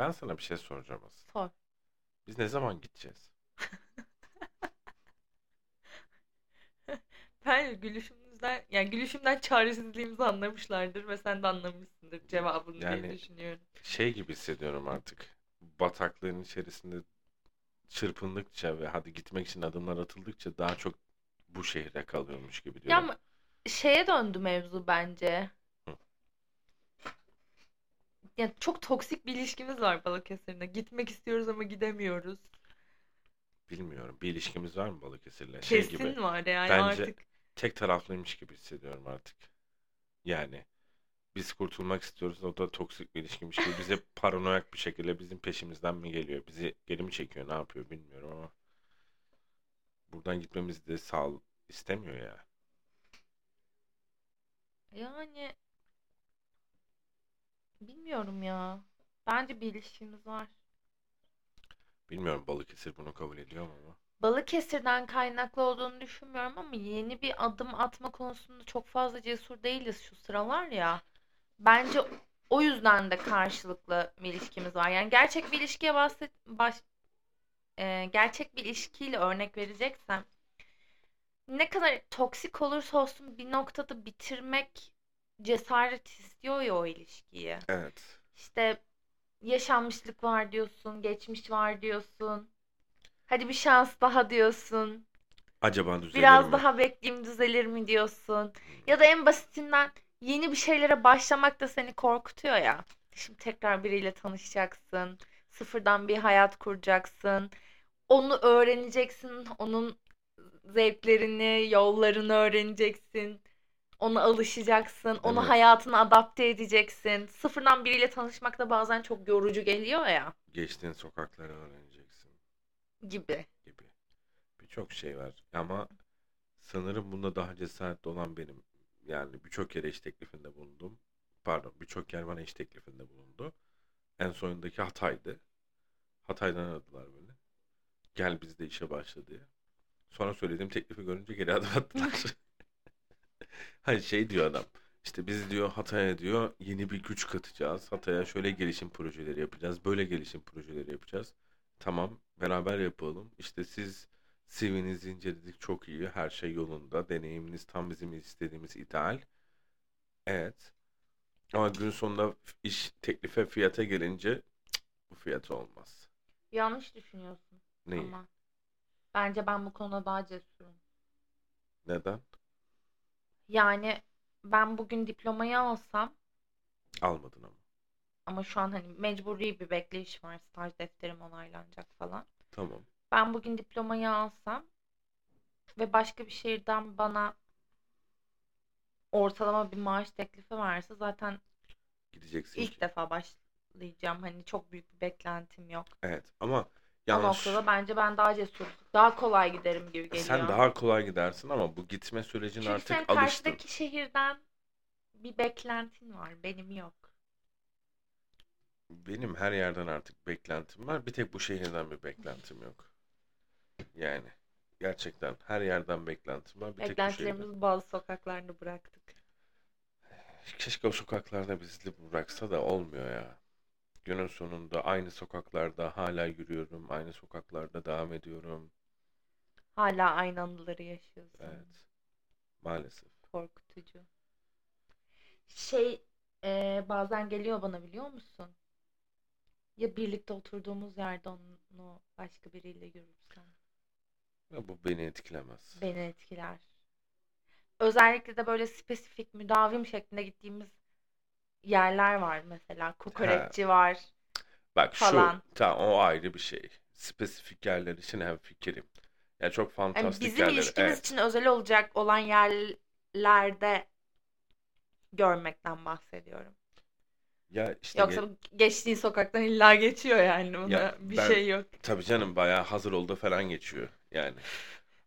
Ben sana bir şey soracağım aslında. Sor. Biz ne zaman gideceğiz? Ben gülüşümüzden yani gülüşümden çaresizliğimizi anlamışlardır ve sen de anlamışsındır cevabını diye Yani düşünüyorum. şey gibi hissediyorum artık. Bataklığın içerisinde çırpındıkça ve hadi gitmek için adımlar atıldıkça daha çok bu şehre kalıyormuş gibi Ya diyorum. ama şeye döndü mevzu bence. Hı. Ya çok toksik bir ilişkimiz var Balıkesir'de. Gitmek istiyoruz ama gidemiyoruz. Bilmiyorum. Bir ilişkimiz var mı Balıkesir'le? Şey gibi. Kesin var yani Bence artık. tek taraflıymış gibi hissediyorum artık. Yani biz kurtulmak istiyoruz. O da toksik bir ilişkiymiş gibi bize paranoyak bir şekilde bizim peşimizden mi geliyor? Bizi geri mi çekiyor? Ne yapıyor bilmiyorum ama buradan gitmemizi de sağ istemiyor ya. Yani bilmiyorum ya. Bence bir ilişkimiz var. Bilmiyorum Balıkesir bunu kabul ediyor mu ama. Balıkesir'den kaynaklı olduğunu düşünmüyorum ama yeni bir adım atma konusunda çok fazla cesur değiliz şu sıralar ya. Bence o yüzden de karşılıklı bir ilişkimiz var. Yani gerçek bir ilişkiye bahset baş, e, gerçek bir ilişkiyle örnek vereceksem ne kadar toksik olursa olsun bir noktada bitirmek cesaret istiyor ya o ilişkiyi. Evet. İşte yaşanmışlık var diyorsun, geçmiş var diyorsun. Hadi bir şans daha diyorsun. Acaba düzelir Biraz mi? daha bekleyeyim düzelir mi diyorsun. Ya da en basitinden yeni bir şeylere başlamak da seni korkutuyor ya. Şimdi tekrar biriyle tanışacaksın. Sıfırdan bir hayat kuracaksın. Onu öğreneceksin. Onun zevklerini, yollarını öğreneceksin. Ona alışacaksın. Onu mi? hayatına adapte edeceksin. Sıfırdan biriyle tanışmak da bazen çok yorucu geliyor ya Geçtiğin sokakları öğreneceksin gibi. gibi. Birçok şey var ama sanırım bunda daha cesaretli olan benim. Yani birçok yere iş teklifinde bulundum. Pardon, birçok yer bana iş teklifinde bulundu. En sonundaki Hatay'dı. Hatay'dan aradılar beni. Gel bizde işe başla diye. Sonra söylediğim teklifi görünce geri adım attılar. Hani şey diyor adam. İşte biz diyor Hatay'a diyor yeni bir güç katacağız. Hatay'a şöyle gelişim projeleri yapacağız. Böyle gelişim projeleri yapacağız. Tamam beraber yapalım. İşte siz CV'nizi inceledik çok iyi. Her şey yolunda. Deneyiminiz tam bizim istediğimiz ideal. Evet. Ama gün sonunda iş teklife fiyata gelince cık, bu fiyat olmaz. Yanlış düşünüyorsun Neyi? ama. Bence ben bu konuda daha cesurum. Neden? Yani ben bugün diplomayı alsam Almadın ama. ama şu an hani mecburi bir bekleyiş var. Staj defterim onaylanacak falan. Tamam. Ben bugün diplomayı alsam ve başka bir şehirden bana ortalama bir maaş teklifi varsa zaten Gideceksin ilk ki. defa başlayacağım. Hani çok büyük bir beklentim yok. Evet ama Yanlış. noktada bence ben daha cesur, daha kolay giderim gibi Sen geliyor. daha kolay gidersin ama bu gitme sürecine Çünkü artık alıştın. karşıdaki şehirden bir beklentin var. Benim yok. Benim her yerden artık beklentim var. Bir tek bu şehirden bir beklentim yok. Yani gerçekten her yerden beklentim var. Bir tek bu bazı sokaklarda bıraktık. Keşke o sokaklarda bizi bıraksa da olmuyor ya. Günün sonunda aynı sokaklarda hala yürüyorum. Aynı sokaklarda devam ediyorum. Hala aynı anıları yaşıyorsun. Evet. Maalesef. Korkutucu. Şey e, bazen geliyor bana biliyor musun? Ya birlikte oturduğumuz yerde onu başka biriyle görürsem Ve bu beni etkilemez. beni etkiler. Özellikle de böyle spesifik müdavim şeklinde gittiğimiz yerler var mesela. Kokoreççi var Bak şu falan. tamam o ayrı bir şey. Spesifik yerler için hem fikrim. Ya çok Yani fantastik bizim yerler. ilişkimiz Evet. için özel olacak olan yerlerde görmekten bahsediyorum. Ya işte Yoksa ge- geçtiğin sokaktan illa geçiyor yani buna Ya bir ben- şey yok. tabii canım bayağı hazır oldu falan geçiyor. Yani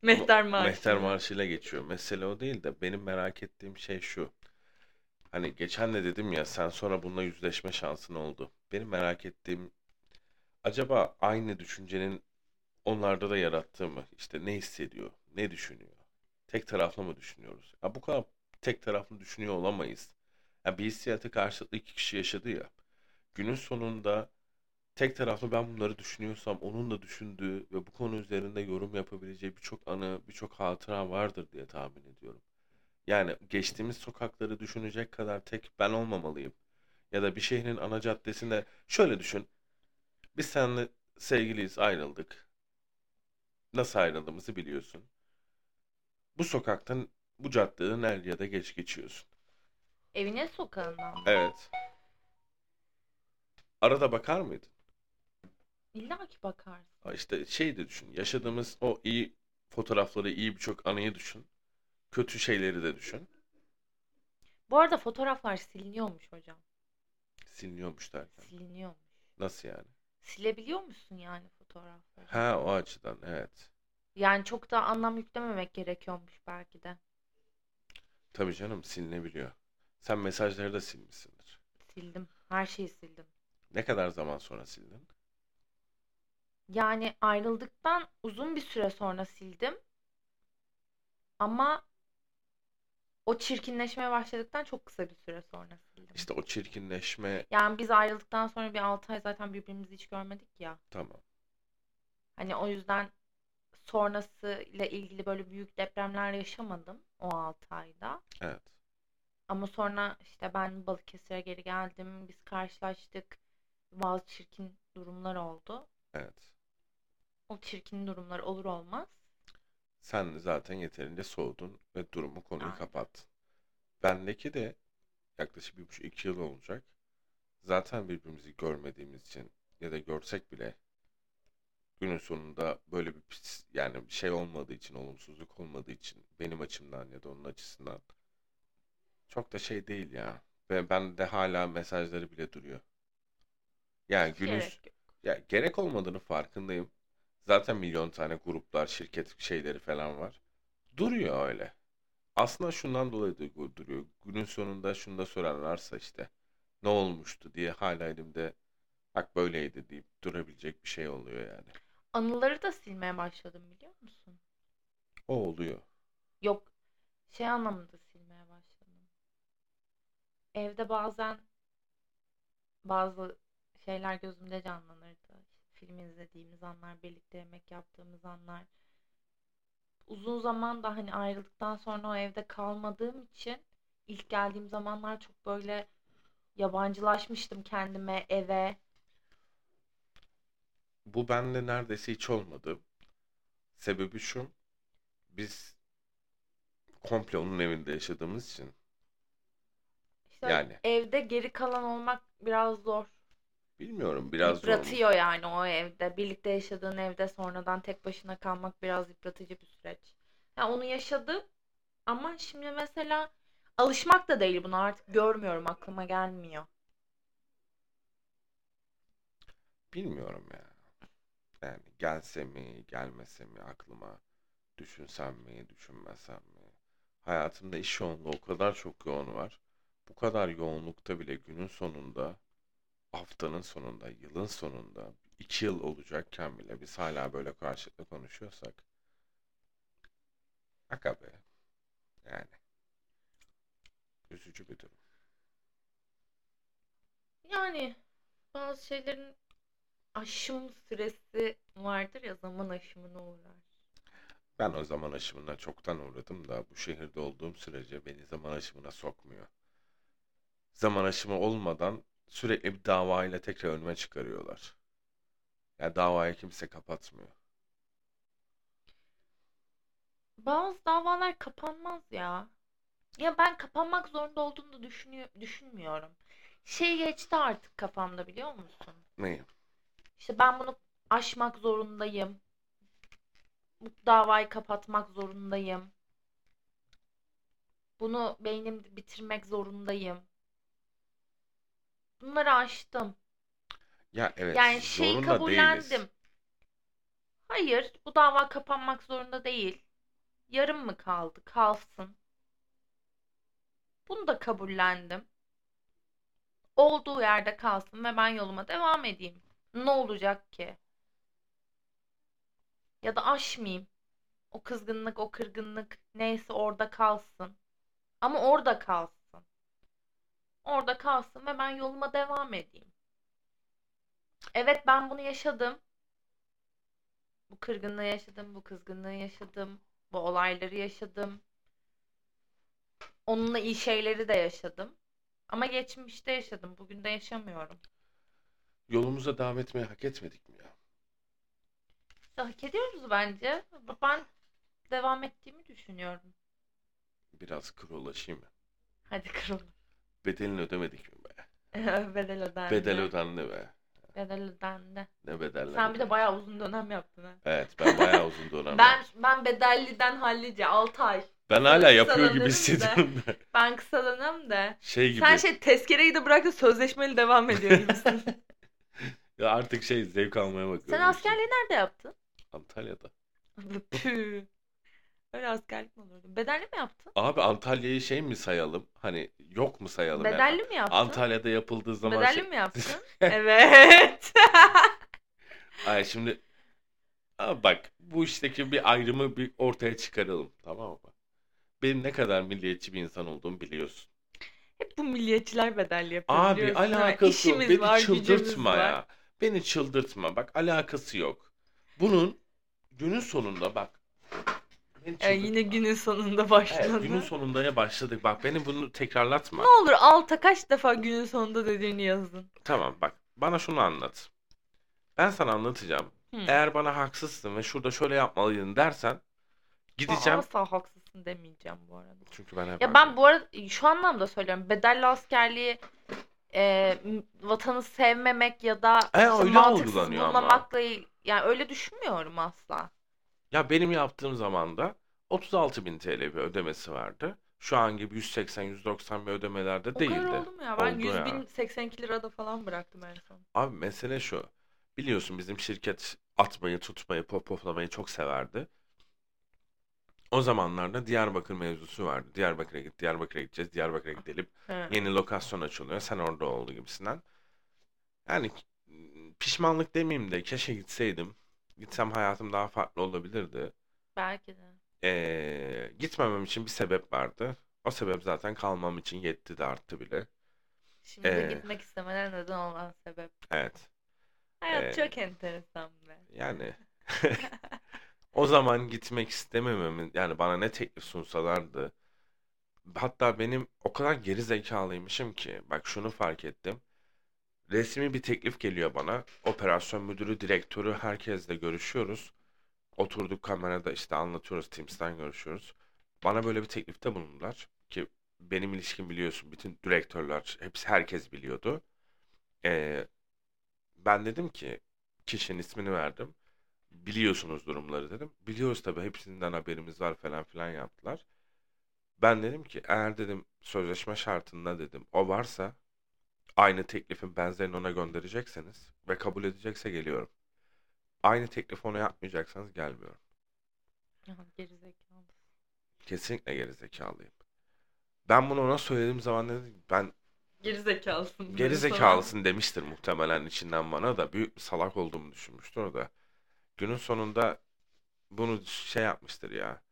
Mehter Marşı. Mehter Marşı'yla geçiyor. Mesele o değil de benim merak ettiğim şey şu. Hani geçen de dedim ya sen sonra bununla yüzleşme şansın oldu. Benim merak ettiğim acaba aynı düşüncenin onlarda da yarattığı mı? İşte ne hissediyor? Ne düşünüyor? Tek taraflı mı düşünüyoruz? Ya bu kadar tek taraflı düşünüyor olamayız. Ya bir hissiyatı karşılıklı iki kişi yaşadı ya. Günün sonunda tek taraflı ben bunları düşünüyorsam onun da düşündüğü ve bu konu üzerinde yorum yapabileceği birçok anı, birçok hatıra vardır diye tahmin ediyorum. Yani geçtiğimiz sokakları düşünecek kadar tek ben olmamalıyım. Ya da bir şehrin ana caddesinde şöyle düşün. Biz seninle sevgiliyiz, ayrıldık. Nasıl ayrıldığımızı biliyorsun. Bu sokaktan, bu caddeden er ya da geç geçiyorsun. Evine sokağından mı? Evet. Arada bakar mıydın? İlla ki bakarsın. Ha İşte şey de düşün. Yaşadığımız o iyi fotoğrafları, iyi birçok anıyı düşün. Kötü şeyleri de düşün. Bu arada fotoğraflar siliniyormuş hocam. Siliniyormuş derken. Siliniyormuş. Nasıl yani? Silebiliyor musun yani fotoğrafları? Ha o açıdan evet. Yani çok da anlam yüklememek gerekiyormuş belki de. Tabii canım silinebiliyor. Sen mesajları da silmişsindir. Sildim. Her şeyi sildim. Ne kadar zaman sonra sildin? Yani ayrıldıktan uzun bir süre sonra sildim. Ama o çirkinleşmeye başladıktan çok kısa bir süre sonra sildim. İşte o çirkinleşme Yani biz ayrıldıktan sonra bir 6 ay zaten birbirimizi hiç görmedik ya. tamam. Hani o yüzden sonrası ile ilgili böyle büyük depremler yaşamadım o 6 ayda. Evet. Ama sonra işte ben Balıkesir'e geri geldim. Biz karşılaştık. Bazı çirkin durumlar oldu. Evet. O çirkin durumlar olur olmaz. Sen zaten yeterince soğudun ve durumu konuyu Aynen. kapattın. Bendeki de yaklaşık bir buçuk iki yıl olacak. Zaten birbirimizi görmediğimiz için ya da görsek bile günün sonunda böyle bir pis, yani bir şey olmadığı için, olumsuzluk olmadığı için benim açımdan ya da onun açısından çok da şey değil ya. Ve ben de hala mesajları bile duruyor. Yani Hiç günün gerek yok. ya gerek olmadığını farkındayım. Zaten milyon tane gruplar, şirket şeyleri falan var. Duruyor öyle. Aslında şundan dolayı da duruyor. Günün sonunda şunu da sorarlarsa işte ne olmuştu diye hala elimde bak böyleydi deyip durabilecek bir şey oluyor yani. Anıları da silmeye başladım biliyor musun? O oluyor. Yok şey anlamında silmeye başladım. Evde bazen bazı şeyler gözümde canlanırdı. Film izlediğimiz anlar, birlikte yemek yaptığımız anlar. Uzun zaman da hani ayrıldıktan sonra o evde kalmadığım için ilk geldiğim zamanlar çok böyle yabancılaşmıştım kendime, eve. Bu bende neredeyse hiç olmadı. Sebebi şu. Biz komple onun evinde yaşadığımız için İşte yani evde geri kalan olmak biraz zor. Bilmiyorum biraz zor? Yıpratıyor yani o evde. Birlikte yaşadığın evde sonradan tek başına kalmak biraz yıpratıcı bir süreç. Ya onu yaşadım ama şimdi mesela alışmak da değil buna artık görmüyorum aklıma gelmiyor. Bilmiyorum ya. Yani gelse mi, gelmese mi aklıma, düşünsem mi, düşünmesem mi? Hayatımda iş yoğunluğu o kadar çok yoğun var. Bu kadar yoğunlukta bile günün sonunda, haftanın sonunda, yılın sonunda, iki yıl olacakken bile biz hala böyle karşılıklı konuşuyorsak, aga be. Yani üzücü bir durum. Yani bazı şeylerin aşım süresi vardır ya zaman aşımına uğrar. Ben o zaman aşımına çoktan uğradım da bu şehirde olduğum sürece beni zaman aşımına sokmuyor. Zaman aşımı olmadan sürekli bir davayla tekrar önüme çıkarıyorlar. Ya davayı kimse kapatmıyor. Bazı davalar kapanmaz ya. Ya ben kapanmak zorunda olduğunu da düşünüyor, düşünmüyorum. Şey geçti artık kafamda biliyor musun? Neyi? İşte ben bunu aşmak zorundayım. Bu davayı kapatmak zorundayım. Bunu beynimde bitirmek zorundayım. Bunları aştım. Ya evet Yani şeyi zorunda kabullendim. değiliz. Hayır, bu dava kapanmak zorunda değil. Yarım mı kaldı? Kalsın. Bunu da kabullendim. Olduğu yerde kalsın ve ben yoluma devam edeyim. Ne olacak ki? Ya da aşmayayım. O kızgınlık, o kırgınlık neyse orada kalsın. Ama orada kalsın. Orada kalsın ve ben yoluma devam edeyim. Evet ben bunu yaşadım. Bu kırgınlığı yaşadım, bu kızgınlığı yaşadım, bu olayları yaşadım. Onunla iyi şeyleri de yaşadım. Ama geçmişte yaşadım. Bugün de yaşamıyorum. Yolumuza devam etmeyi hak etmedik mi ya? İşte hak ediyoruz bence. Ben devam ettiğimi düşünüyorum. Biraz kırılaşayım mı? Hadi kırıl. Bedelini ödemedik mi be? Bedel ödendi. Bedel ödendi be. Bedel ödendi. Ne bedeller Sen bir de bayağı uzun dönem yaptın ha. Evet ben bayağı uzun dönem. Ben ben bedelliden hallice 6 ay. ben hala yapıyor gibi hissediyorum da. Ben kısa dönem de. Şey gibi. Sen şey tezkereyi de bırak da sözleşmeli devam ediyor gibisin. Ya artık şey zevk almaya bakıyorum. Sen askerliği nerede yaptın? Antalya'da. Püh. Öyle askerlik mi olurdu? Bedelli mi yaptın? Abi Antalya'yı şey mi sayalım? Hani yok mu sayalım? yani? Bedelli mi yaptın? Antalya'da yapıldığı zaman Bedelli şey... mi yaptın? evet. Ay şimdi Aa, bak bu işteki bir ayrımı bir ortaya çıkaralım tamam mı? Benim ne kadar milliyetçi bir insan olduğumu biliyorsun. Hep bu milliyetçiler bedelli yapıyor Abi alakası yok. İşimiz Beni var, çıldırtma var. ya. Beni çıldırtma. Bak alakası yok. Bunun günün sonunda bak. Beni Ya çıldırtma. yine günün sonunda başladı. Evet, günün sonundaya başladık. Bak beni bunu tekrarlatma. Ne olur alta kaç defa günün sonunda dediğini yazın. Tamam bak bana şunu anlat. Ben sana anlatacağım. Hı. Eğer bana haksızsın ve şurada şöyle yapmalıydın dersen gideceğim. Asla haksızsın demeyeceğim bu arada. Çünkü ben hep Ya ben bu arada şu anlamda söylüyorum. Bedelli askerliği e, vatanı sevmemek ya da E, işte öyle mantıksız ama. bulmamakla il- yani öyle düşünmüyorum asla. Ya benim yaptığım zaman da 36 bin TL bir ödemesi vardı. Şu an gibi 180-190 bir ödemelerde O değildi. kadar oldu mu ya? Ben Oldu 100 ya. bin 82 lirada falan bıraktım en son. Abi mesele şu. Biliyorsun bizim şirket atmayı, tutmayı, popoplamayı çok severdi. O zamanlarda Diyarbakır mevzusu vardı. Diyarbakır'a git, Diyarbakır'a gideceğiz, Diyarbakır'a gidelim. He. Yeni lokasyon açılıyor. Sen orada oldu gibisinden. Yani pişmanlık demeyeyim de keşke gitseydim. Gitsem hayatım daha farklı olabilirdi. Belki de. Ee, gitmemem için bir sebep vardı. O sebep zaten kalmam için yetti de arttı bile. Şimdi Ee. gitmek istemeden neden olan sebep. Evet. Hayat Ee. çok enteresan be. Yani o zaman gitmek istemememin yani bana ne teklif sunsalardı. Hatta benim o kadar geri zekalıymışım ki bak şunu fark ettim. Resmi bir teklif geliyor bana. Operasyon müdürü, direktörü herkesle görüşüyoruz. Oturduk kamerada işte anlatıyoruz. Teams'ten görüşüyoruz. Bana böyle bir teklifte bulundular. Ki benim ilişkim biliyorsun. Bütün direktörler, hepsi herkes biliyordu. Ee, ben dedim ki kişinin ismini verdim. Biliyorsunuz durumları dedim. Biliyoruz tabii hepsinden haberimiz var falan filan yaptılar. Ben dedim ki eğer dedim sözleşme şartında dedim o varsa aynı teklifin benzerini ona gönderecekseniz ve kabul edecekse geliyorum. Aynı teklifi ona yapmayacaksanız gelmiyorum. Ya, Gerizekalı. Kesinlikle gerizekalıyım. Ben bunu ona söylediğim zaman dedim ben Gerizekalısın. dedi geri sana. zekalısın demiştir muhtemelen içinden bana da büyük bir salak olduğumu düşünmüştür o da. Günün sonunda bunu şey yapmıştır ya.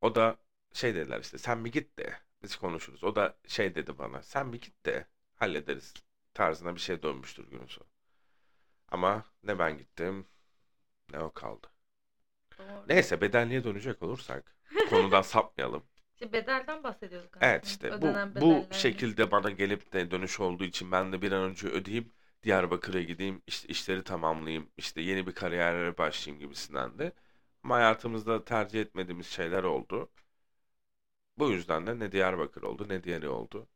O da şey dediler işte sen bir git de biz konuşuruz. O da şey dedi bana sen bir git de hallederiz tarzına bir şey dönmüştür günün sonu. Ama ne ben gittim ne o kaldı. Doğru. Neyse bedelliye dönecek olursak konudan sapmayalım. İşte bedelden bahsediyorduk Evet aslında. işte bu Ödenen bu şekilde bana gelip de dönüş olduğu için ben de bir an önce ödeyeyim Diyarbakır'a gideyim işte işleri tamamlayayım işte yeni bir kariyere başlayayım gibisinden de. Ama hayatımızda tercih etmediğimiz şeyler oldu. Bu yüzden de ne Diyarbakır oldu ne diğeri oldu.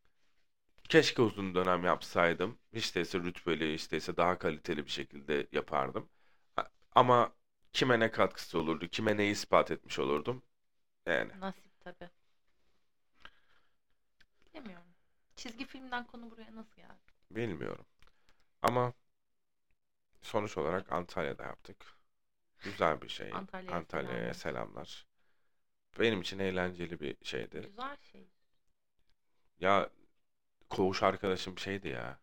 Keşke uzun dönem yapsaydım. Hiç değilse rütbeli, hiç değilse daha kaliteli bir şekilde yapardım. Ama kime ne katkısı olurdu, kime ne ispat etmiş olurdum. Yani Nasip tabii. Bilemiyorum. Çizgi filmden konu buraya nasıl geldi? Bilmiyorum. Ama sonuç olarak Antalya'da yaptık. Güzel bir şey. Antalya'ya Antalya'ya selamlar. selamlar. Benim için eğlenceli bir şeydi. Güzel şey. Ya koğuş arkadaşım şeydi ya.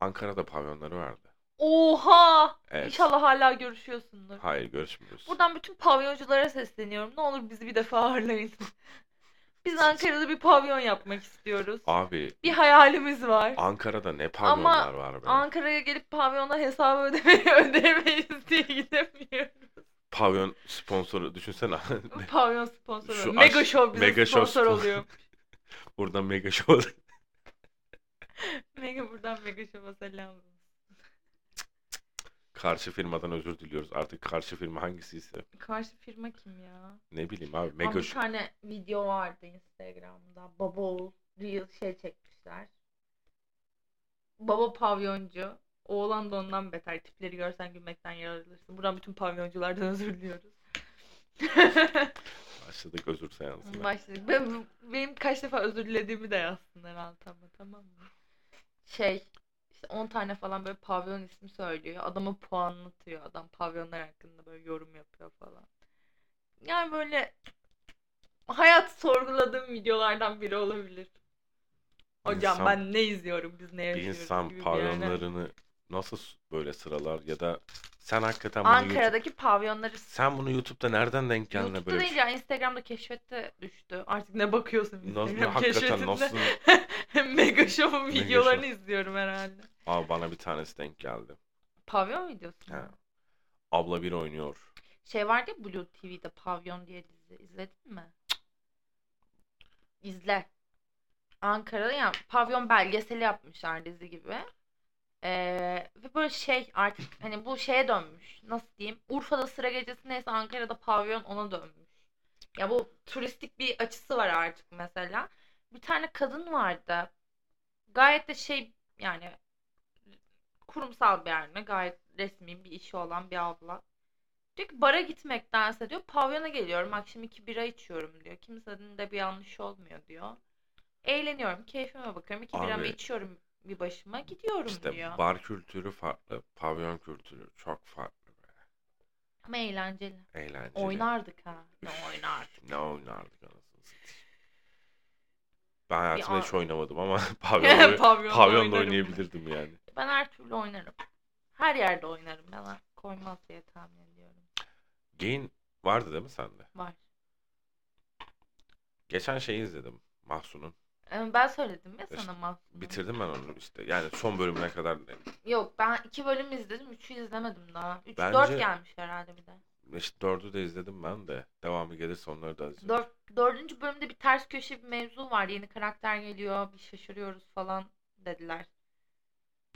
Ankara'da pavyonları vardı. Oha! Evet. İnşallah hala görüşüyorsundur. Hayır görüşmüyoruz. Buradan bütün pavyonculara sesleniyorum. Ne olur bizi bir defa ağırlayın. Biz Ankara'da bir pavyon yapmak istiyoruz. Abi Bir hayalimiz var. Ankara'da ne pavyonlar var be. Ankara'ya gelip pavyonda hesabı ödemeyi ödeyemeyiz diye gidemiyoruz. Pavyon sponsoru düşünsene. Pavyon sponsoru. Şu Mega aş- Show bize Mega Show sponsor spon- oluyor. Buradan mega show. Mega buradan Mega Show'a selam. Karşı firmadan özür diliyoruz. Artık karşı firma hangisiyse. Karşı firma kim ya? Ne bileyim abi. Ama Mega bir show. tane video vardı Instagram'da. Baba oğul Reel şey çekmişler. Baba pavyoncu. Oğlan da ondan beter. Tipleri görsen gülmekten yararılırsın. Buradan bütün pavyonculardan özür diliyoruz. Başladık özür seansına. Başladık. Ben, benim kaç defa özür dilediğimi de yazsınlar altına tamam mı? Şey işte 10 tane falan böyle pavyon ismi söylüyor. Adama puanlatıyor. Adam pavyonlar hakkında böyle yorum yapıyor falan. Yani böyle hayat sorguladığım videolardan biri olabilir. Hocam İnsan- ben ne izliyorum biz ne yaşıyoruz insan bir yerden. pavyonlarını nasıl böyle sıralar ya da sen hakikaten bunu YouTube- Ankara'daki pavyonları sen bunu YouTube'da nereden denk geldin YouTube'da böyle değil şey? ya Instagram'da keşfette düştü. Artık ne bakıyorsun Nasıl Instagram hakikaten keşfetinde? nasıl Mega Show'un Mega videolarını izliyorum herhalde. Aa bana bir tanesi denk geldi. Pavyon videosu mu? Ha. Abla bir oynuyor. Şey vardı ya Blue TV'de Pavyon diye dizi. İzledin mi? İzle. Ankara'da yani pavyon belgeseli yapmışlar dizi gibi. Ee, ve böyle şey artık hani bu şeye dönmüş. Nasıl diyeyim? Urfa'da sıra gecesi neyse Ankara'da pavyon ona dönmüş. Ya bu turistik bir açısı var artık mesela. Bir tane kadın vardı. Gayet de şey yani kurumsal bir yerde gayet resmi bir işi olan bir abla. Diyor ki bara gitmektense diyor pavyona geliyorum akşam iki bira içiyorum diyor. Kimsenin de bir yanlış olmuyor diyor. Eğleniyorum, keyfime bakıyorum. iki biramı Abi, içiyorum bir başıma gidiyorum İşte diyor. bar kültürü farklı, pavyon kültürü çok farklı. be. Ama eğlenceli. Eğlenceli. Oynardık ha. Ne Üf, oynardık. Ne oynardık anasını satayım. Ben hayatımda hiç oynamadım ama pavyonda, Pavyonda pavyonda oynayabilirdim yani. Ben her türlü oynarım. Her yerde oynarım. Bana koymaz diye tahmin ediyorum. Gain vardı değil mi sende? Var. Geçen şeyi izledim. Mahsun'un. Ee, Ben söyledim ya İşte sana Mahsun'u. Bitirdim ben onu işte. Yani son bölümüne kadar Yok ben iki bölüm izledim. Üçü izlemedim daha. Üç, Bence- dört gelmiş herhalde bir de. işte dördü de izledim ben de. Devamı gelirse onları da izlerim. Dört, dördüncü bölümde bir ters köşe bir mevzu var. Yeni karakter geliyor. Bir şaşırıyoruz falan dediler.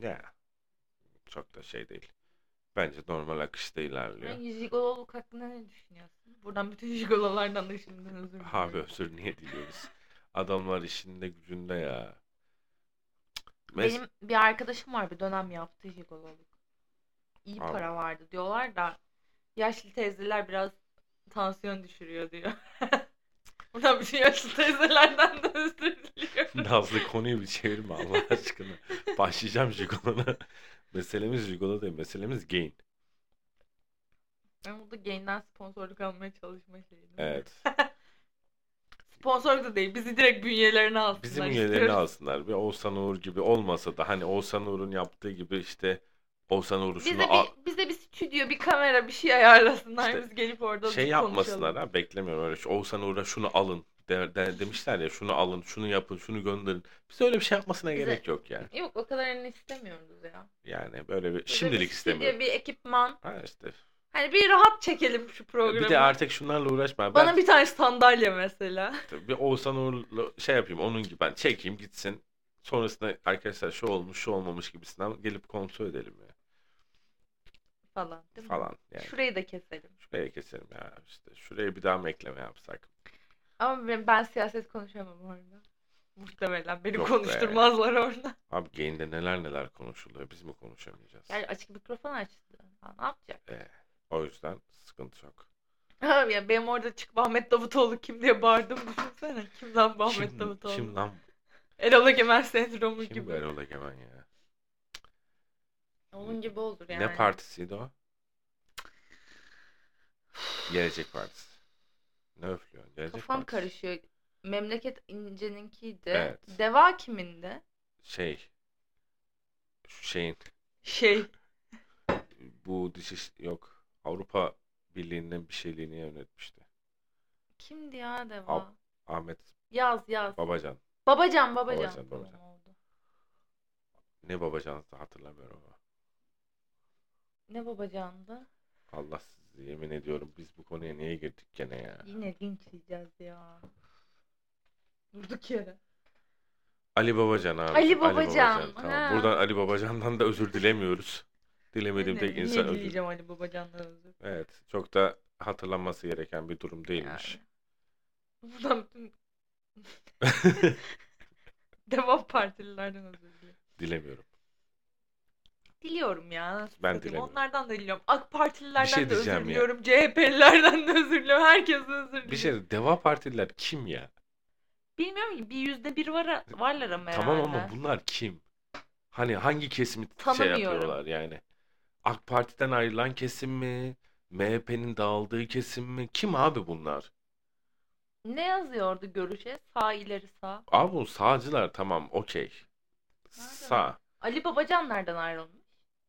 Ya. Çok da şey değil. Bence normal akışta ilerliyor. Yani jigololuk hakkında ne düşünüyorsun? Buradan bütün jigololardan da şimdiden özür dilerim. Abi özür niye diliyoruz? Adamlar işinde gücünde ya. Mes- Benim bir arkadaşım var bir dönem yaptı jigololuk. İyi Abi. para vardı diyorlar da yaşlı teyzeler biraz tansiyon düşürüyor diyor. Buradan bütün yaşlı teyzelerden de özür diliyorum. Nazlı konuyu bir çevirme Allah aşkına. Başlayacağım Jigolo'na. Meselemiz Jigolo değil. Meselemiz gain. Ben burada Gain'den sponsorluk almaya çalışma şeyi. Evet. Sponsorluk da değil. Bizi direkt bünyelerine alsınlar. Bizim üyelerini istiyoruz. alsınlar. Bir Oğuzhan Uğur gibi olmasa da hani Oğuzhan Uğur'un yaptığı gibi işte Oğuzhan Bize şunu al- bir, bize bir stüdyo, bir kamera, bir şey ayarlasınlar. İşte Biz gelip orada şey konuşalım. yapmasınlar ha beklemiyorum öyle. Şu Oğuzhan Uğur'a şunu alın de, de- demişler ya şunu alın, şunu yapın, şunu gönderin. Biz öyle bir şey yapmasına Bize- gerek yok yani. Yok o kadarını istemiyoruz ya. Yani böyle bir Bize şimdilik bir stüdyo, istemiyorum. bir ekipman. Ha işte. Hani bir rahat çekelim şu programı. Bir de artık şunlarla uğraşma. Bana Ben bir tane sandalye mesela. bir Oğuzhan Uğur'la şey yapayım onun gibi ben çekeyim gitsin. Sonrasında arkadaşlar şu olmuş şu olmamış gibisinden gelip kontrol edelim ya. Falan değil mi? Falan yani. Şurayı da keselim. Şuraya keselim ya işte. Şuraya bir daha mı ekleme yapsak? Ama ben, ben siyaset konuşamam orada. Muhtemelen beni Yok be. konuşturmazlar orada. Abi gain'de neler neler konuşuluyor. Biz mi konuşamayacağız? Yani açık mikrofon açtı. Ne yapacak? Ee, o yüzden sıkıntı yok. Abi ya benim orada çıkıp Ahmet Davutoğlu kim diye bağırdım düşünsene. Kim lan bu Ahmet Kim, Davutoğlu? kim lan? Erol Egemen sendromu Kim gibi. bu Erol Egemen ya? Onun gibi olur yani. Ne partisiydi o? Gelecek Partisi. Ne öflüyorsun? Gelecek Kafam Partisi. karışıyor. Memleket İnce'ninkiydi. Evet. Deva kimindi? Şey. Şu şeyin. Şey. Bu dış yok. Avrupa Birliği'nin bir şeyliğini yönetmişti. Kimdi ya Deva? Ab- Ahmet Yaz yaz. Babacan. Babacan Babacan. Babacan, Tamam, Babacan. oldu. Ne Babacan'ı hatırlamıyorum ama. Ne Babacan'dı? Allah sizi yemin ediyorum biz bu konuya niye girdik gene ya. Yine linç yiyeceğiz ya. Durduk yere. Ali Babacan abi. Ali Babacan, Tamam. ha. Buradan Ali Babacan'dan da özür dilemiyoruz. Dilemediğim tek insan özür. dileyeceğim Ali Babacan'dan özür. Evet. Çok da hatırlanması gereken bir durum değilmiş. Buradan bütün Devam Partililerden özür dilerim. Dilemiyorum. Diliyorum ya. nasıl Ben dilemiyorum. Onlardan da diliyorum. AK Partililerden Bir şey de özür diyeceğim ya. diliyorum. CHP'lilerden de özür diliyorum. Herkesten özür diliyorum. Bir şey Deva Partililer kim ya? Bilmiyorum ki bir yüzde bir var, varlar ama Tamam herhalde. ama bunlar kim? Hani hangi kesimi şey Tanımıyorum. yapıyorlar yani? AK Parti'den ayrılan kesim mi? MHP'nin dağıldığı kesim mi? Kim abi bunlar? Ne yazıyordu görüşe? Sağ ileri sağ. Abi bu sağcılar tamam okey. Sağ. Ali Babacan nereden ayrılmış?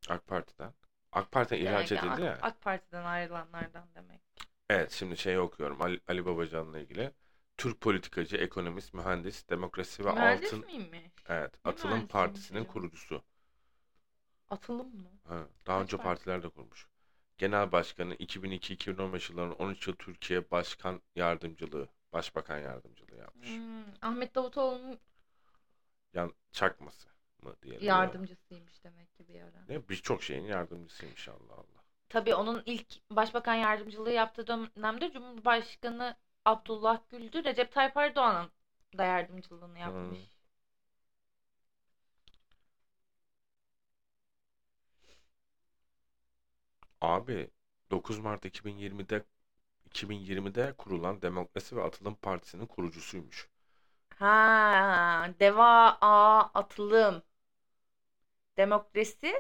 AK Parti'den. AK Parti'den ihraç Demek ki edildi ya. AK, AK Parti'den ayrılanlardan demek. Evet şimdi şey okuyorum Ali, Ali Babacan'la ilgili. Türk politikacı, ekonomist, mühendis, demokrasi ve Mühendis altın miymiş? evet Ne Atılım Partisi'nin kurucusu. Atılım mı? Ha, daha Kaç önce parti? partiler de kurmuş. Genel Başkanı 2002-2015 yıllarının 13 yıl Türkiye Başkan Yardımcılığı, Başbakan Yardımcılığı yapmış. Hmm, Ahmet Davutoğlu'nun Yan çakması mı diyelim. ya. yardımcısıymış demek ki bir ara. Ne birçok şeyin yardımcısıymış Allah Allah. Tabii onun ilk başbakan yardımcılığı yaptığı dönemde Cumhurbaşkanı Abdullah Gül'dü. Recep Tayyip Erdoğan'ın da yardımcılığını yapmış. Hmm. Abi 9 Mart 2020'de 2020'de kurulan Demokrasi ve Atılım Partisi'nin kurucusuymuş. Ha, Deva A Atılım. Demokrasi,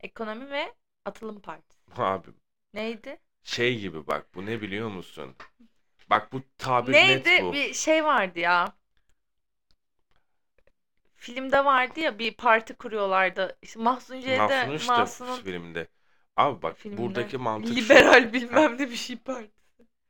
Ekonomi ve Atılım Partisi. Abi Neydi? şey gibi bak bu ne biliyor musun? Bak bu tabir net Neydi? bu. Bir şey vardı ya. Filmde vardı ya bir parti kuruyorlardı. İşte Mahsun işte Mahsun'un filminde. Abi bak filminde buradaki mantık şu. liberal bilmem ne bir şey partisi.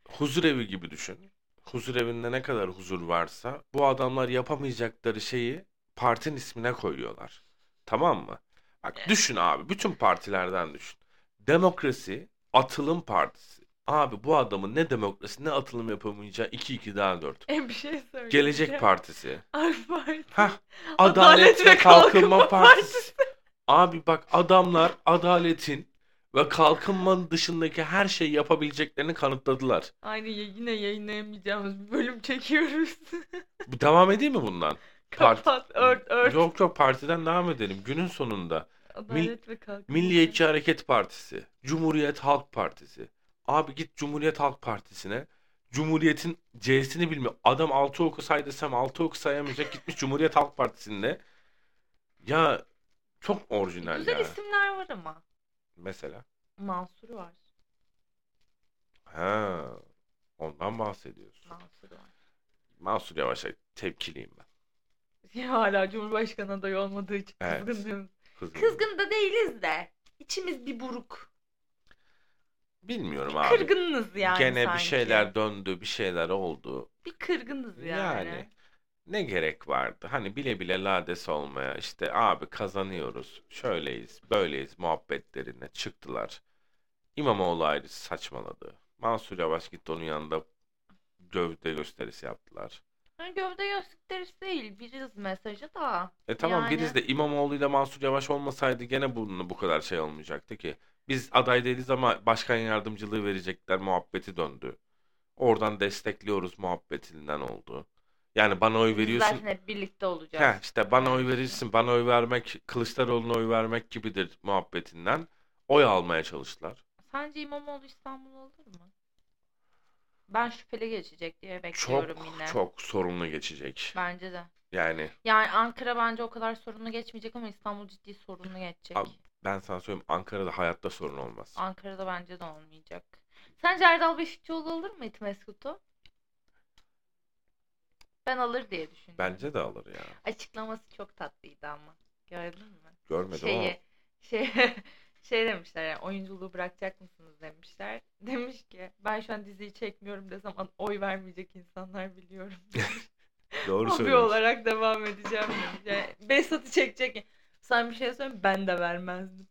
Huzur evi gibi düşün. Huzur evinde ne kadar huzur varsa bu adamlar yapamayacakları şeyi partinin ismine koyuyorlar. Tamam mı? Bak düşün abi. Bütün partilerden düşün. Demokrasi, atılım partisi. Abi bu adamın ne demokrasi ne atılım yapamayacağı 2-2 daha 4. E bir şey söyleyeceğim. Gelecek Partisi. AK Parti. Hah, Adalet Adalet ve Kalkınma Kalkınma Partisi. Abi bak adamlar adaletin ve kalkınmanın dışındaki her şeyi yapabileceklerini kanıtladılar. Aynı yine yayınlayamayacağımız bir bölüm çekiyoruz. Bu Devam edeyim mi bundan? Part- Kapat, ört, ört. Yok yok partiden devam edelim. Günün sonunda Adalet ve Kalkınma. Milliyetçi Hareket Partisi, Cumhuriyet Halk Partisi. Abi git Cumhuriyet Halk Partisi'ne. Cumhuriyet'in C'sini bilmiyor. Adam altı oku say desem altı oku sayamayacak gitmiş Cumhuriyet Halk Partisi'nde. Ya çok orijinal Güzel ya. isimler var ama. Mesela. Mansur var. Ha, ondan bahsediyorsun. Mansur var. Mansur Yavaş'a tepkiliyim ben. Ya hala Cumhurbaşkanı adayı olmadığı için Evet. kızgınız. Kızım. Kızgın da değiliz de. İçimiz bir buruk. Bilmiyorum Bir abi. kırgınız yani Gene sanki. bir şeyler döndü, bir şeyler oldu. Bir kırgınız yani. Yani ne gerek vardı? Hani bile bile lades olmaya işte abi kazanıyoruz. Şöyleyiz, böyleyiz muhabbetlerine çıktılar. İmamoğlu ayrı saçmaladı. Mansur Yavaş gitti onun yanında gövde gösterisi yaptılar. Yani gövde gösterisi değil. Biriz mesajı da. E tamam Yani- biriz de İmamoğlu ile Mansur Yavaş olmasaydı gene bunun bu kadar şey olmayacaktı ki. Biz aday değiliz ama başkan yardımcılığı verecekler muhabbeti döndü. Oradan destekliyoruz muhabbetinden oldu. Yani bana oy veriyorsun. zaten hep birlikte olacağız. Heh, işte bana oy verirsin, bana oy vermek, Kılıçdaroğlu'na oy vermek gibidir muhabbetinden oy almaya çalıştılar. Sence İmamoğlu İstanbul alır mı? Ben şüpheli geçecek diye Çok bekliyorum yine. çok sorunlu geçecek. Bence de. Yani Yani Ankara bence o kadar sorunlu geçmeyecek ama İstanbul ciddi sorunlu geçecek. Abi- ben sana söyleyeyim Ankara'da hayatta sorun olmaz. Ankara'da bence de olmayacak. Sence Erdal Beşikçioğlu alır mı İtmeskut'u? Ben alır diye düşünüyorum. Bence de alır ya. Açıklaması çok tatlıydı ama. Gördün mü? Görmedim Şeyi, ama şey, Şey demişler ya oyunculuğu bırakacak mısınız demişler. Demiş ki ben şu an diziyi çekmiyorum desem oy vermeyecek insanlar biliyorum. Doğru Hobi söylüyorsun. olarak devam edeceğim demiş. Yani Behzat'ı çekecek. Sen bir şey söyleyeyim ben de vermezdim.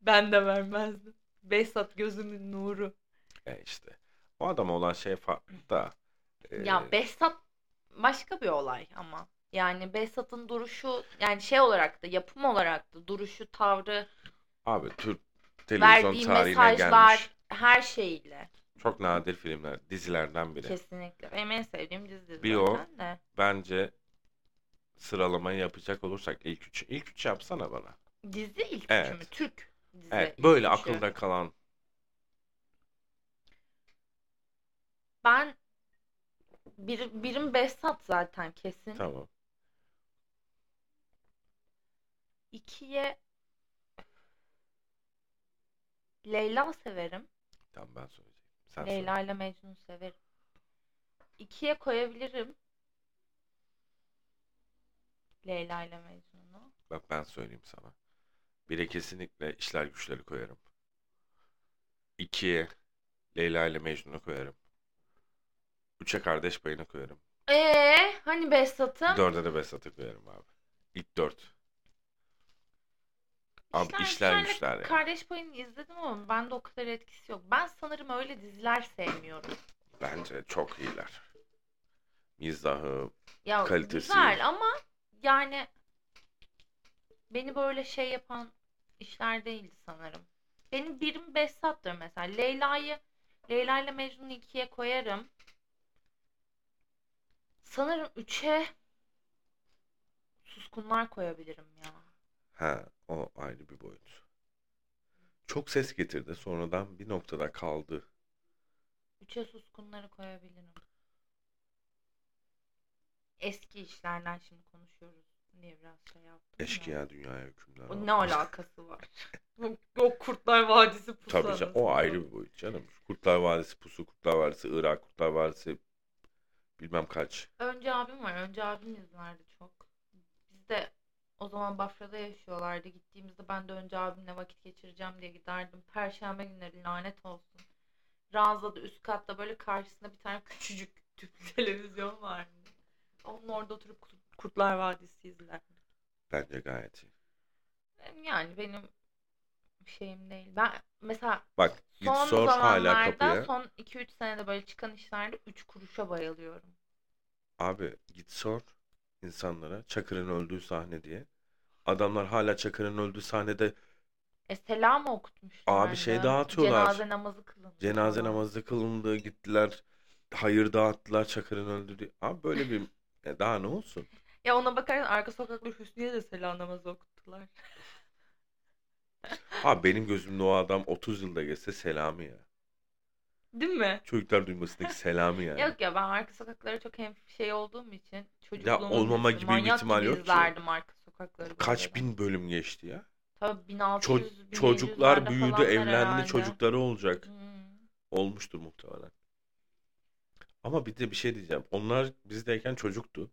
Ben de vermezdim. Behzat gözümün nuru. E işte. O adama olan şey farklı da. Ya Behzat başka bir olay ama. Yani Behzat'ın duruşu yani şey olarak da yapım olarak da duruşu, tavrı, abi Türk televizyon verdiği tarihine mesajlar, gelmiş her şeyle. çok nadir filmler, dizilerden biri. Kesinlikle. Benim en sevdiğim dizidir Bir o. zaten de. Bence sıralamayı yapacak olursak ilk üç. İlk üç yapsana bana. Dizi ilk Evet. üçü mü? Türk dizi Evet, ilk böyle üçü. akılda kalan. Ben bir, birim Behzat zaten kesin. Tamam. İkiye Leyla severim. Tamam ben söyleyeceğim. Sen Leyla ile Mecnun severim. İkiye koyabilirim. Leyla ile Mecnun'u. Bak ben söyleyeyim sana. Bire kesinlikle işler güçleri koyarım. İkiye Leyla ile Mecnun'u koyarım. Üçe kardeş payını koyarım. Ee, hani Behzat'ım? Dörde de Besat'ı koyarım abi. İlk dört. Abi işler Güçler'le güçler ya. Kardeş Payı'nı izledim ama bende o kadar etkisi yok. Ben sanırım öyle diziler sevmiyorum. Bence çok iyiler. Mizahı, Ya Kalitesi. güzel ama yani beni böyle şey yapan işler değildi sanırım. Benim birim Behzat'tır mesela. Leyla'yı Leyla ile Mecnun'u ikiye koyarım. Sanırım üçe Suskunlar koyabilirim ya. ha o ayrı bir boyut. Çok ses getirdi. Sonradan bir noktada kaldı. Üçe Suskunları koyabilirim. Eski işlerden şimdi konuşuyoruz diye biraz şey yaptım. Eşkıya dünyaya hükümler. O ne alakası var? o Kurtlar Vadisi pusu Tabii canım, o ayrı bir boyut canım. Kurtlar Vadisi Pusu, Kurtlar Vadisi Irak, Kurtlar Vadisi bilmem kaç. Önce abim var. Önce abim izlerdi çok. Biz de o zaman Bafra'da yaşıyorlardı. Gittiğimizde ben de önce abimle vakit geçireceğim diye giderdim. Perşembe günleri lanet olsun. Ranzada üst katta böyle karşısında bir tane küçücük tüplü televizyon vardı. Onun orada oturup Kurt- Kurtlar Vadisi izlerdim. Bence gayet iyi. Yani benim şeyim değil. Ben mesela Bak git son sor hala zamanlarda kapıya. son 2-3 senede böyle çıkan işlerde 3 kuruşa bayılıyorum. Abi git sor insanlara Çakır'ın öldüğü sahne diye. Adamlar hala Çakır'ın öldüğü sahnede E selam okutmuşlardı. Abi şey dağıtıyorlar. Cenaze namazı kılındı cenaze namazı kılındı gittiler. Hayır dağıttılar Çakır'ın öldüğü diye. Abi böyle bir e, daha ne olsun? Ya ona bakarsan arka sokakta Hüsniye de selam namazı okuttular. Abi benim gözümde o adam 30 yılda geçse Selami ya. Değil mi? Çocuklar duymasındaki Selami yani. Yok ya ben arka sokaklara çok hem şey olduğum için çocukluğumun olmama gibi bir manyak ihtimal gibi yok ki. izlerdim arka sokakları. Kaç böyle. bin bölüm geçti ya. Tabii 1600 Ço- çocuklar 1700'lerde büyüdü, falanlar evlendi, herhalde. çocukları olacak. Hmm. Olmuştur muhtemelen. Ama bir de bir şey diyeceğim. Onlar bizdeyken çocuktu.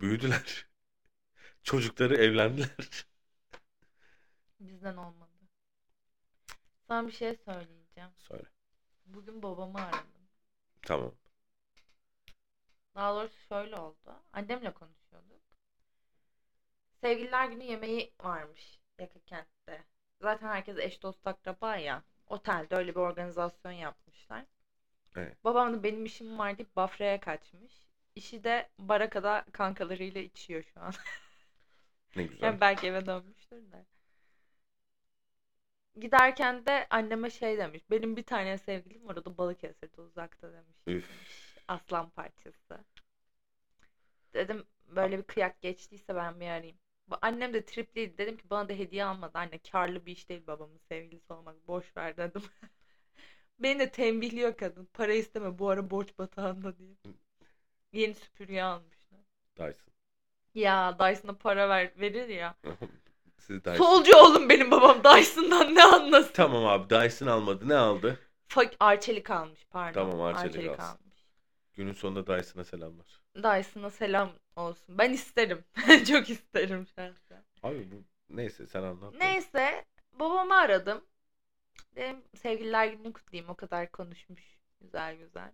Büyüdüler. Çocukları evlendiler. Bizden olmadı. Sana bir şey söyleyeceğim. Söyle. Bugün babamı aradım. Tamam. Daha doğrusu şöyle oldu. Annemle konuşuyorduk. Sevgililer günü yemeği varmış Yakakent'te. Zaten herkes eş dost akraba ya. Otelde öyle bir organizasyon yapmışlar. Evet. Babam da benim işim var deyip Bafra'ya kaçmış. İşi de Baraka'da kankalarıyla içiyor şu an. Ne güzel. Yani belki eve dönmüştür de. Giderken de anneme şey demiş. Benim bir tane sevgilim var o da Balıkesir'de uzakta demiş. Üf. Aslan parçası. Dedim böyle bir kıyak geçtiyse ben bir arayayım. Annem de tripliydi. Dedim ki bana da hediye almadı. Anne karlı bir iş değil babamın sevgilisi olmak. Boş ver dedim. Beni de tembihliyor kadın. Para isteme bu ara borç batağında diye. Yeni süpürge almışlar. Dyson. Ya Dyson'a para ver, verir ya. Siz Dyson. Solcu oğlum benim babam Dyson'dan ne anlasın? Tamam abi Dyson almadı. Ne aldı? Fak Arçelik almış pardon. Tamam, Arçelik alsın. almış. Günün sonunda Dyson'a selamlar. Dyson'a selam olsun. Ben isterim. Çok isterim şahsen. Abi bu neyse sen anlat. Neyse babamı aradım. Dedim sevgililer gününü kutlayayım. O kadar konuşmuş. Güzel güzel.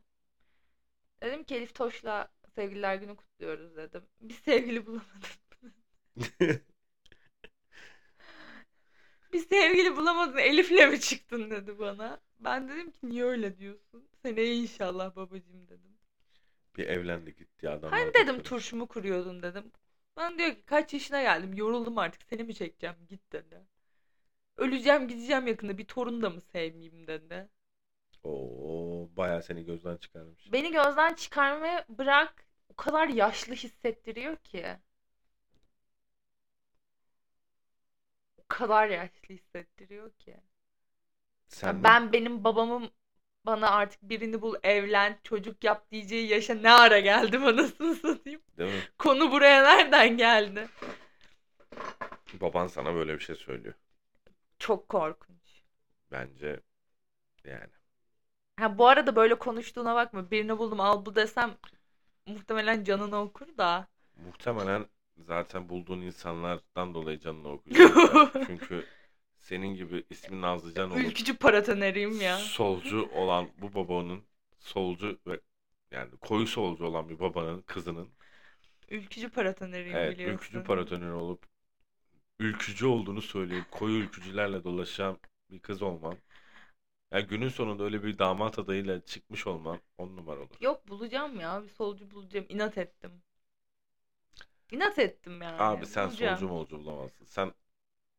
Dedim ki Elif Toş'la sevgililer günü kutluyoruz dedim. Bir sevgili bulamadım. Bir sevgili bulamadın Elif'le mi çıktın dedi bana. Ben dedim ki niye öyle diyorsun? Seneye inşallah babacığım dedim. Bir evlendi gitti adamlar. Hani dedim bakıyorum. turşumu kuruyordun dedim. Bana diyor ki kaç yaşına geldim yoruldum artık seni mi çekeceğim git dedi. Öleceğim gideceğim yakında bir torun da mı sevmeyeyim dedi. Oo, bayağı seni gözden çıkarmış. Beni gözden çıkarmaya bırak o kadar yaşlı hissettiriyor ki. Kadar yaşlı hissettiriyor ki. Sen mi? Ben benim babamın bana artık birini bul evlen çocuk yap diyeceği yaşa ne ara geldim anasını satayım. Değil mi? Konu buraya nereden geldi? Baban sana böyle bir şey söylüyor. Çok korkunç. Bence yani. Ha, bu arada böyle konuştuğuna bakma. Birini buldum al bu desem muhtemelen canını okur da. Muhtemelen zaten bulduğun insanlardan dolayı canını okuyacak. Çünkü senin gibi ismi Nazlıcan olup Ülkücü paratoneriyim ya. solcu olan bu babanın solcu ve yani koyu solcu olan bir babanın kızının Ülkücü paratoneriyim evet biliyorsun. ülkücü paratoner olup ülkücü olduğunu söyleyip koyu ülkücülerle dolaşan bir kız olman. Yani günün sonunda öyle bir damat adayıyla çıkmış olman on numara olur. Yok bulacağım ya. Bir solcu bulacağım. İnat ettim. İnat ettim yani. Abi sen Bulacağım. solcu molcu bulamazsın. Sen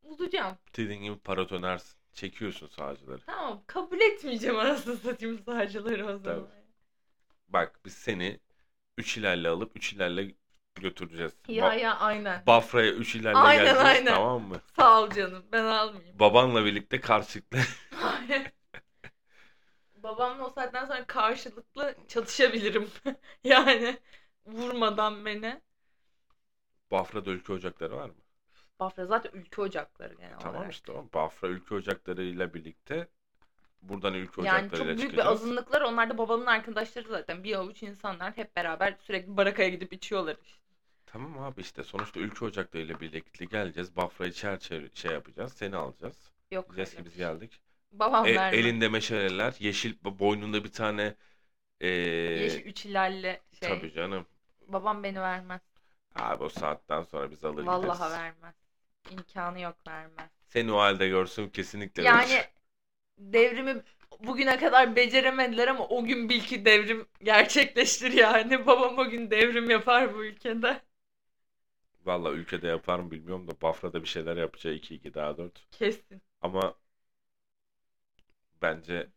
Bulacağım. dediğin gibi paratonersin. Çekiyorsun sağcıları. Tamam kabul etmeyeceğim anasını satayım sağcıları o zaman. Bak biz seni üç ilerle alıp üç ilerle götüreceğiz. Ya Ba- ya aynen. Bafra'ya üç ilerle Aynen, geleceğiz aynen. tamam mı? Sağ ol canım. Ben almayayım. Babanla birlikte karşılıklı. Babamla o saatten sonra karşılıklı çatışabilirim. yani vurmadan beni. Bafra'da ülke ocakları var mı? Bafra zaten ülke ocakları genel Tamam olarak. işte o Bafra ülke ocaklarıyla birlikte buradan ülke Yani çok ocaklarıyla büyük bir çıkacağız. azınlıklar. Onlar da babamın arkadaşları zaten. Bir avuç insanlar hep beraber sürekli barakaya gidip içiyorlar işte. Tamam abi işte sonuçta ülke ocaklarıyla birlikte geleceğiz. Bafra'yı çer çer şey yapacağız. Seni alacağız. Yok Diyeceğiz ki biz geldik. Babam E, vermez. elinde meşaleler, yeşil boynunda bir tane e, Yeşil üç ilerle şey. tabii canım. Babam beni vermez. Abi o saatten sonra biz alır Vallahi gideriz. vermez. İmkanı yok vermez. Seni o halde görsün kesinlikle Yani verir. devrimi bugüne kadar beceremediler ama o gün bil ki devrim gerçekleştir yani. Babam o gün devrim yapar bu ülkede. Vallahi ülkede yapar mı bilmiyorum da Bafra'da bir şeyler yapacağı 2-2 daha 4. Kesin. Ama bence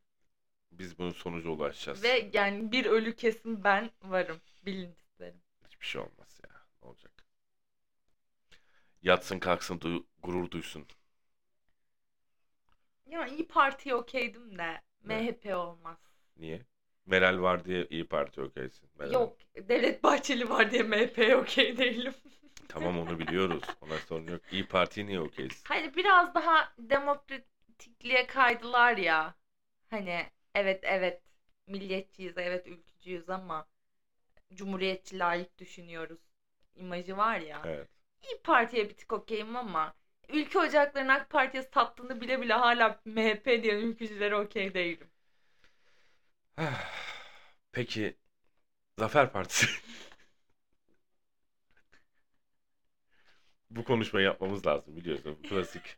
biz bunun sonuca ulaşacağız. Ve yani bir ölü kesin ben varım. Bilin isterim. Hiçbir şey olmaz olacak? Yatsın kalksın duy- gurur duysun. Ya İyi Parti'ye okeydim de? MHP olmaz. Niye? Meral var diye iyi Parti okeysin. Meral- Yok Devlet Bahçeli var diye MHP'ye okey değilim. Tamam onu biliyoruz. Ona sorun yok. İyi Parti'ye niye okeysin? Hani biraz daha demokratikliğe kaydılar ya. Hani evet evet milliyetçiyiz, evet ülkücüyüz ama cumhuriyetçi layık düşünüyoruz imajı var ya. Evet. İyi Parti'ye bir tık okeyim ama ülke ocaklarının AK Parti'ye sattığını bile bile hala MHP diye ülkücülere okey değilim. Peki Zafer Partisi. Bu konuşmayı yapmamız lazım biliyorsun. Bu klasik.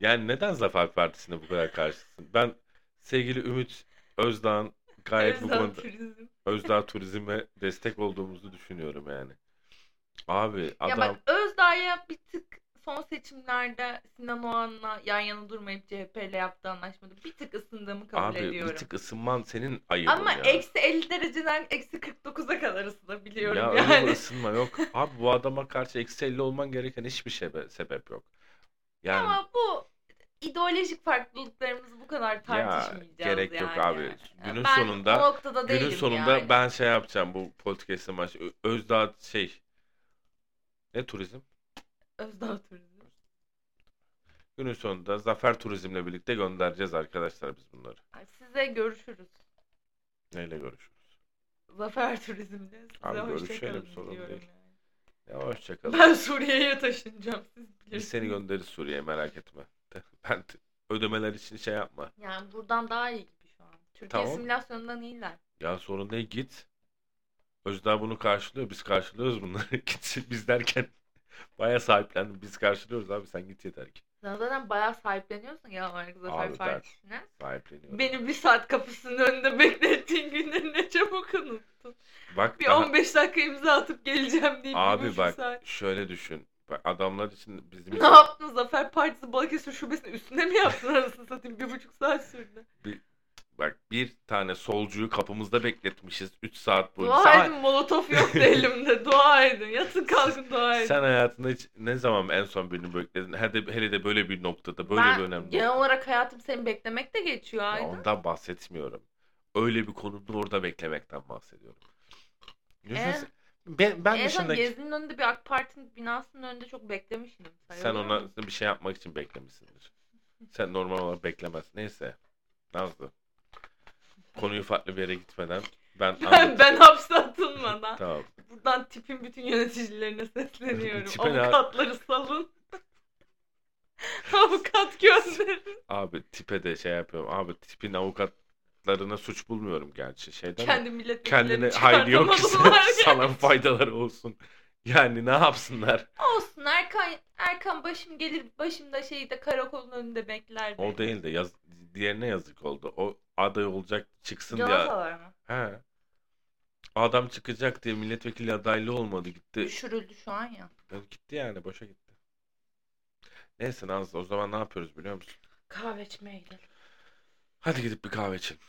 Yani neden Zafer Partisi'ne bu kadar karşısın? Ben sevgili Ümit Özdağ'ın gayet bu Özel konuda turizm. Özdağ turizme destek olduğumuzu düşünüyorum yani. Abi Ya adam bak Özdağ'a bir tık son seçimlerde Sinan Oğan'la yan yana durmayıp CHP ile yaptığı anlaşmada bir tık ısındığımı kabul abi ediyorum. bir tık ısınman senin ayıbın Ama ya. eksi 50 dereceden eksi 49'a kadar ısınabiliyorum Ya öyle yani. bir ısınma yok. Abi bu adama karşı eksi 50 olman gereken hiçbir şey sebep yok. Yani Ama bu ideolojik farklılıklarımızı bu kadar tartışmayacağız gerek yok yani. abi. Günün ben sonunda- günün sonunda yani. ben şey yapacağım bu podcast'ın başı. Ö- Özdağ şey ne turizm? Özdağ turizm. Günün sonunda Zafer Turizm'le birlikte göndereceğiz arkadaşlar biz bunları. Size görüşürüz. Neyle görüşürüz? Zafer turizmle. Size Abi görüşelim, sorun değil. yani. Ya hoşçakalın. Ben Suriye'ye taşınacağım siz Biz bilirsiniz. seni göndeririz Suriye'ye merak etme. Ben ödemeler için şey yapma. Yani buradan daha iyi gibi şu an. Türkiye Tamam. simülasyonundan iyiler. Ya sorun değil git. Özdağ bunu karşılıyor. Biz karşılıyoruz bunları. Gitsin biz derken bayağı sahiplendim. Biz karşılıyoruz abi sen git yeter ki. Sen zaten bayağı sahipleniyorsun ya olarak Zafer Abi Partisi'ne. Sahipleniyorum. Beni bir saat kapısının önünde beklettiğin günleri ne çabuk unuttun. Bak Bir daha- 15 dakika imza atıp geleceğim deyip bir abi buçuk bak saat. şöyle düşün. Bak adamlar için bizim Ne için yaptın Zafer Partisi Balıkesir şubesinin üstüne mi yaptın arasını satayım? Bir buçuk saat sürdü. Bak bir tane solcuyu kapımızda bekletmişiz 3 saat boyunca. Dua Sen- edin molotof yoktu elimde. Dua edin. Yatın kalkın dua edin. Sen hayatında hiç ne zaman en son birini bekledin? Hele de, hele de böyle bir noktada, böyle ben bir önemli genel olarak hayatım seni beklemek de geçiyor Ya Aydın. ondan bahsetmiyorum. Öyle bir konumda orada beklemekten bahsediyorum. Se- ben, ben en son dışında Gezi'nin önünde bir AK Parti'nin binasının önünde çok beklemişim. sen ona bir şey yapmak için beklemişsindir. Sen normal olarak beklemez. Neyse. Nazlı. Konuyu farklı bir yere gitmeden ben Ben, ben hapse atılmadan. Tamam. Buradan tipin bütün yöneticilerine sesleniyorum. Tipe Avukatları salın. Avukat gönderin. Abi tipe de şey yapıyorum. Abi tipin avukatlarına suç bulmuyorum gerçi. Şeyden Kendi milletvekillerini kendine hayli yok ki sana faydaları olsun. Yani ne yapsınlar? Olsun Erkan, Erkan başım gelir başımda şeyde karakolun önünde bekler. O değil de yaz, diğerine yazık oldu. O aday olacak çıksın diye. Canavar mı? He. Adam çıkacak diye milletvekili adaylığı olmadı gitti. Düşürüldü şu an ya. Gitti yani boşa gitti. Neyse Nazlı o zaman ne yapıyoruz biliyor musun? Kahve içmeye gidelim. Hadi gidip bir kahve içelim.